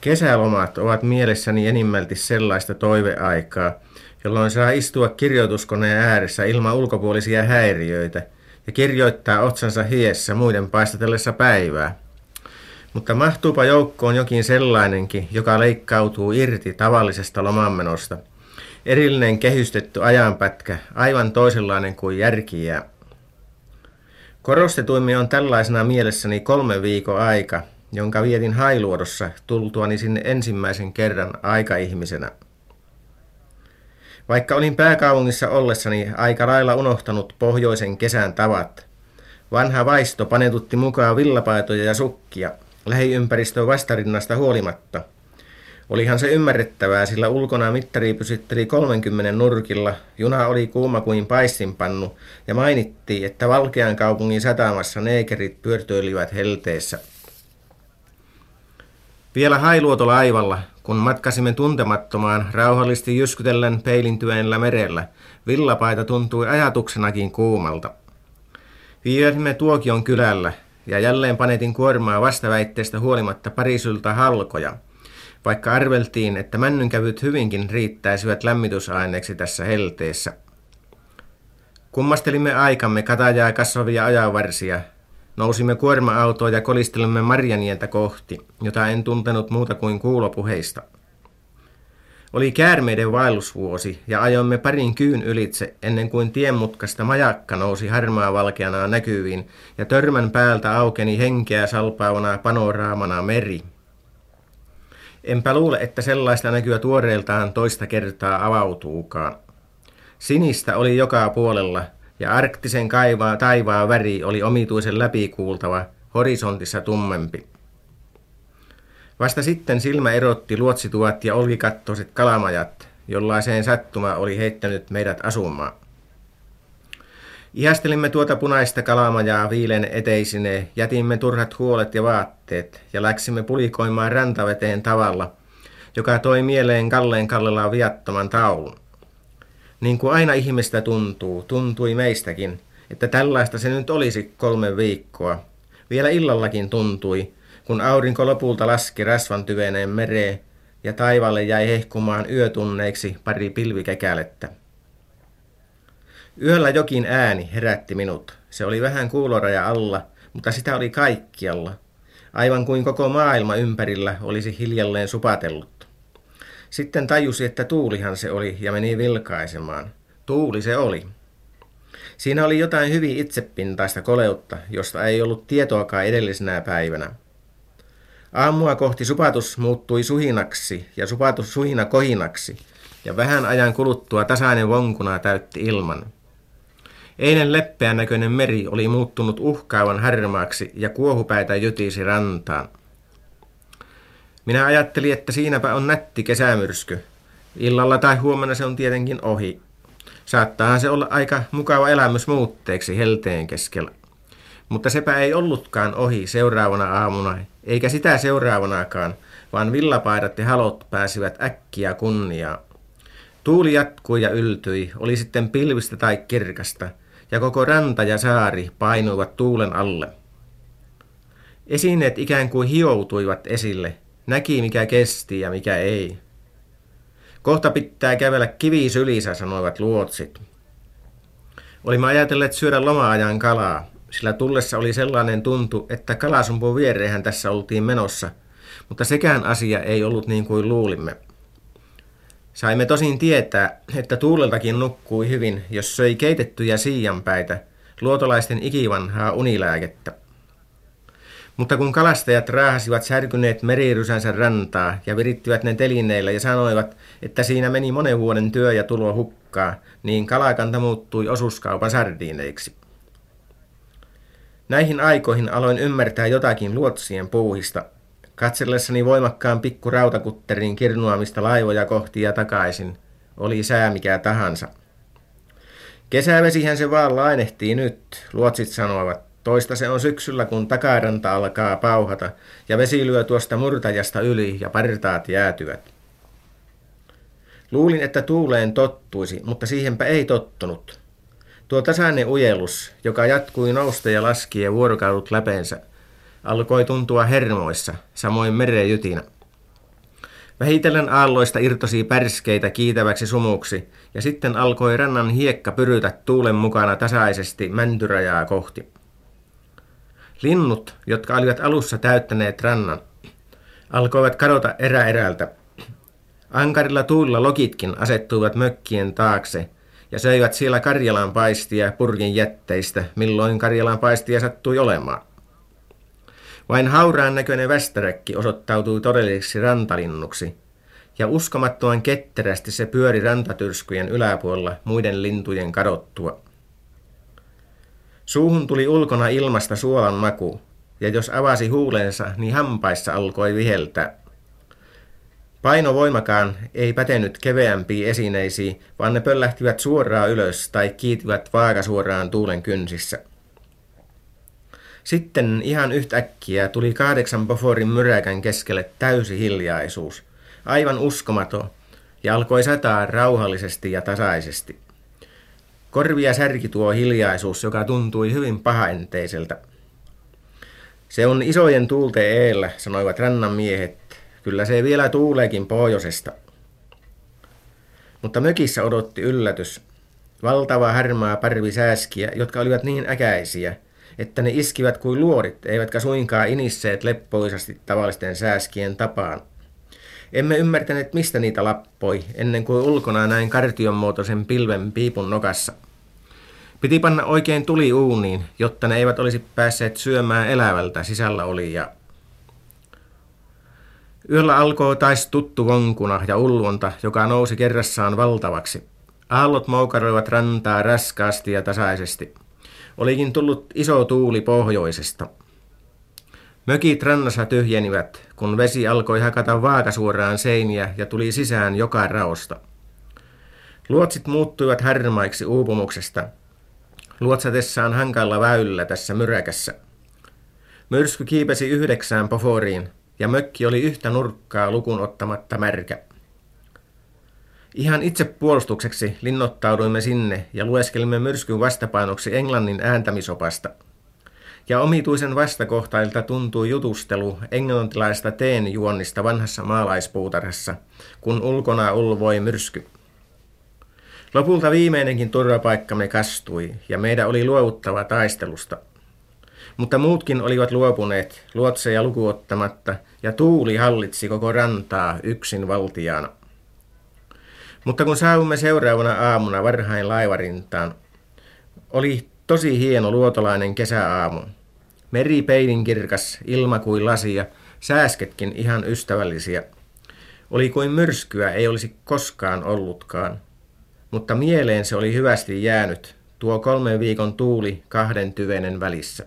Kesälomat ovat mielessäni enimmälti sellaista toiveaikaa, jolloin saa istua kirjoituskoneen ääressä ilman ulkopuolisia häiriöitä ja kirjoittaa otsansa hiessä muiden paistatellessa päivää. Mutta mahtuupa joukkoon jokin sellainenkin, joka leikkautuu irti tavallisesta lomanmenosta. Erillinen kehystetty ajanpätkä, aivan toisenlainen kuin järkiä. Korostetuimme on tällaisena mielessäni kolme viikon aika, jonka vietin Hailuodossa tultuani sinne ensimmäisen kerran aikaihmisenä. Vaikka olin pääkaupungissa ollessani aika lailla unohtanut pohjoisen kesän tavat, vanha vaisto panetutti mukaan villapaitoja ja sukkia, lähiympäristön vastarinnasta huolimatta. Olihan se ymmärrettävää, sillä ulkona mittari pysytteli 30 nurkilla, juna oli kuuma kuin paistinpannu ja mainittiin, että Valkean kaupungin satamassa neekerit pyörtöilivät helteessä. Vielä hailuotolaivalla, kun matkasimme tuntemattomaan rauhallisesti jyskytellen peilintyneellä merellä, villapaita tuntui ajatuksenakin kuumalta. Viiväsimme Tuokion kylällä ja jälleen panetin kuormaa vastaväitteestä huolimatta parisyltä halkoja, vaikka arveltiin, että männynkävyt hyvinkin riittäisivät lämmitysaineeksi tässä helteessä. Kummastelimme aikamme katajaa kasvavia ajavarsia, Nousimme kuorma-autoa ja kolistelimme Marjanieltä kohti, jota en tuntenut muuta kuin kuulopuheista. Oli käärmeiden vaellusvuosi ja ajoimme parin kyyn ylitse ennen kuin tienmutkasta majakka nousi harmaa valkeana näkyviin ja törmän päältä aukeni henkeä salpaavana panoraamana meri. Enpä luule, että sellaista näkyä tuoreeltaan toista kertaa avautuukaan. Sinistä oli joka puolella ja arktisen kaivaa taivaa väri oli omituisen läpikuultava, horisontissa tummempi. Vasta sitten silmä erotti luotsituvat ja olkikattoiset kalamajat, jollaiseen sattuma oli heittänyt meidät asumaan. Ihastelimme tuota punaista kalamajaa viilen eteisine, jätimme turhat huolet ja vaatteet ja läksimme pulikoimaan rantaveteen tavalla, joka toi mieleen Kalleen Kallelaan viattoman taulun. Niin kuin aina ihmistä tuntuu, tuntui meistäkin, että tällaista se nyt olisi kolme viikkoa. Vielä illallakin tuntui, kun aurinko lopulta laski rasvan tyveneen mereen ja taivaalle jäi hehkumaan yötunneiksi pari pilvikäkälettä. Yöllä jokin ääni herätti minut. Se oli vähän kuuloraja alla, mutta sitä oli kaikkialla. Aivan kuin koko maailma ympärillä olisi hiljalleen supatellut. Sitten tajusi, että tuulihan se oli ja meni vilkaisemaan. Tuuli se oli. Siinä oli jotain hyvin itsepintaista koleutta, josta ei ollut tietoakaan edellisenä päivänä. Aamua kohti supatus muuttui suhinaksi ja supatus suhina kohinaksi, ja vähän ajan kuluttua tasainen vonkuna täytti ilman. Eilen leppeän näköinen meri oli muuttunut uhkaavan harmaaksi ja kuohupäitä jytisi rantaan. Minä ajattelin, että siinäpä on nätti kesämyrsky. Illalla tai huomenna se on tietenkin ohi. Saattaahan se olla aika mukava elämys muutteeksi helteen keskellä. Mutta sepä ei ollutkaan ohi seuraavana aamuna, eikä sitä seuraavanakaan, vaan villapaidat ja halot pääsivät äkkiä kunniaa. Tuuli jatkui ja yltyi, oli sitten pilvistä tai kirkasta, ja koko ranta ja saari painuivat tuulen alle. Esineet ikään kuin hioutuivat esille, Näki, mikä kesti ja mikä ei. Kohta pitää kävellä kivi sylissä, sanoivat luotsit. Olimme ajatelleet syödä loma-ajan kalaa, sillä tullessa oli sellainen tuntu, että kalasumpun viereihän tässä oltiin menossa, mutta sekään asia ei ollut niin kuin luulimme. Saimme tosin tietää, että tuuleltakin nukkui hyvin, jos söi keitettyjä siianpäitä, luotolaisten ikivanhaa unilääkettä. Mutta kun kalastajat raahasivat särkyneet merirysänsä rantaa ja virittivät ne telineillä ja sanoivat, että siinä meni monen vuoden työ ja tulo hukkaa, niin kalakanta muuttui osuuskaupan sardiineiksi. Näihin aikoihin aloin ymmärtää jotakin luotsien puuhista, katsellessani voimakkaan pikku rautakutterin kirnuamista laivoja kohti ja takaisin, oli sää mikä tahansa. Kesävesihän se vaan lainehtii nyt, luotsit sanoivat. Toista se on syksyllä, kun takaranta alkaa pauhata ja vesi lyö tuosta murtajasta yli ja partaat jäätyvät. Luulin, että tuuleen tottuisi, mutta siihenpä ei tottunut. Tuo tasainen ujelus, joka jatkui nousta ja laskien vuorokaudut läpeensä, alkoi tuntua hermoissa, samoin merejytinä. Vähitellen aalloista irtosi pärskeitä kiitäväksi sumuksi, ja sitten alkoi rannan hiekka pyrytä tuulen mukana tasaisesti mäntyrajaa kohti. Linnut, jotka olivat alussa täyttäneet rannan, alkoivat kadota erä erältä. Ankarilla tuulla lokitkin asettuivat mökkien taakse ja söivät siellä Karjalan paistia purkin jätteistä, milloin Karjalan paistia sattui olemaan. Vain hauraan näköinen västäräkki osoittautui todelliseksi rantalinnuksi, ja uskomattoman ketterästi se pyöri rantatyrskyjen yläpuolella muiden lintujen kadottua. Suuhun tuli ulkona ilmasta suolan maku, ja jos avasi huulensa, niin hampaissa alkoi viheltää. Painovoimakaan ei pätenyt keveämpiin esineisiin, vaan ne pöllähtivät suoraan ylös tai kiitivät vaakasuoraan tuulen kynsissä. Sitten ihan yhtäkkiä tuli kahdeksan poforin myräkän keskelle täysi hiljaisuus, aivan uskomaton, ja alkoi sataa rauhallisesti ja tasaisesti. Korvia särki tuo hiljaisuus, joka tuntui hyvin pahaenteiseltä. Se on isojen tuulten eellä, sanoivat rannan miehet. Kyllä se vielä tuuleekin pohjoisesta. Mutta mökissä odotti yllätys. Valtava harmaa parvi sääskiä, jotka olivat niin äkäisiä, että ne iskivät kuin luorit, eivätkä suinkaan inisseet leppoisasti tavallisten sääskien tapaan. Emme ymmärtäneet, mistä niitä lappoi, ennen kuin ulkona näin kartion muotoisen pilven piipun nokassa. Piti panna oikein tuli uuniin, jotta ne eivät olisi päässeet syömään elävältä sisällä oli ja Yöllä alkoi taas tuttu vonkuna ja ulvonta, joka nousi kerrassaan valtavaksi. Aallot moukaroivat rantaa raskaasti ja tasaisesti. Olikin tullut iso tuuli pohjoisesta. Mökit rannassa tyhjenivät, kun vesi alkoi hakata vaakasuoraan seiniä ja tuli sisään joka raosta. Luotsit muuttuivat harmaiksi uupumuksesta, luotsatessaan hankalla väyllä tässä myräkässä. Myrsky kiipesi yhdeksään poforiin, ja mökki oli yhtä nurkkaa lukun ottamatta märkä. Ihan itse puolustukseksi linnoittauduimme sinne ja lueskelimme myrskyn vastapainoksi Englannin ääntämisopasta. Ja omituisen vastakohtailta tuntui jutustelu englantilaista teen juonnista vanhassa maalaispuutarhassa, kun ulkona ulvoi myrsky. Lopulta viimeinenkin turvapaikkamme kastui ja meidän oli luovuttava taistelusta. Mutta muutkin olivat luopuneet, luotseja lukuottamatta, ja tuuli hallitsi koko rantaa yksin valtiaana. Mutta kun saavumme seuraavana aamuna varhain laivarintaan, oli tosi hieno luotolainen kesäaamu. Meri peilin kirkas, ilma kuin lasia, sääsketkin ihan ystävällisiä. Oli kuin myrskyä ei olisi koskaan ollutkaan. Mutta mieleen se oli hyvästi jäänyt, tuo kolmen viikon tuuli kahden tyvenen välissä.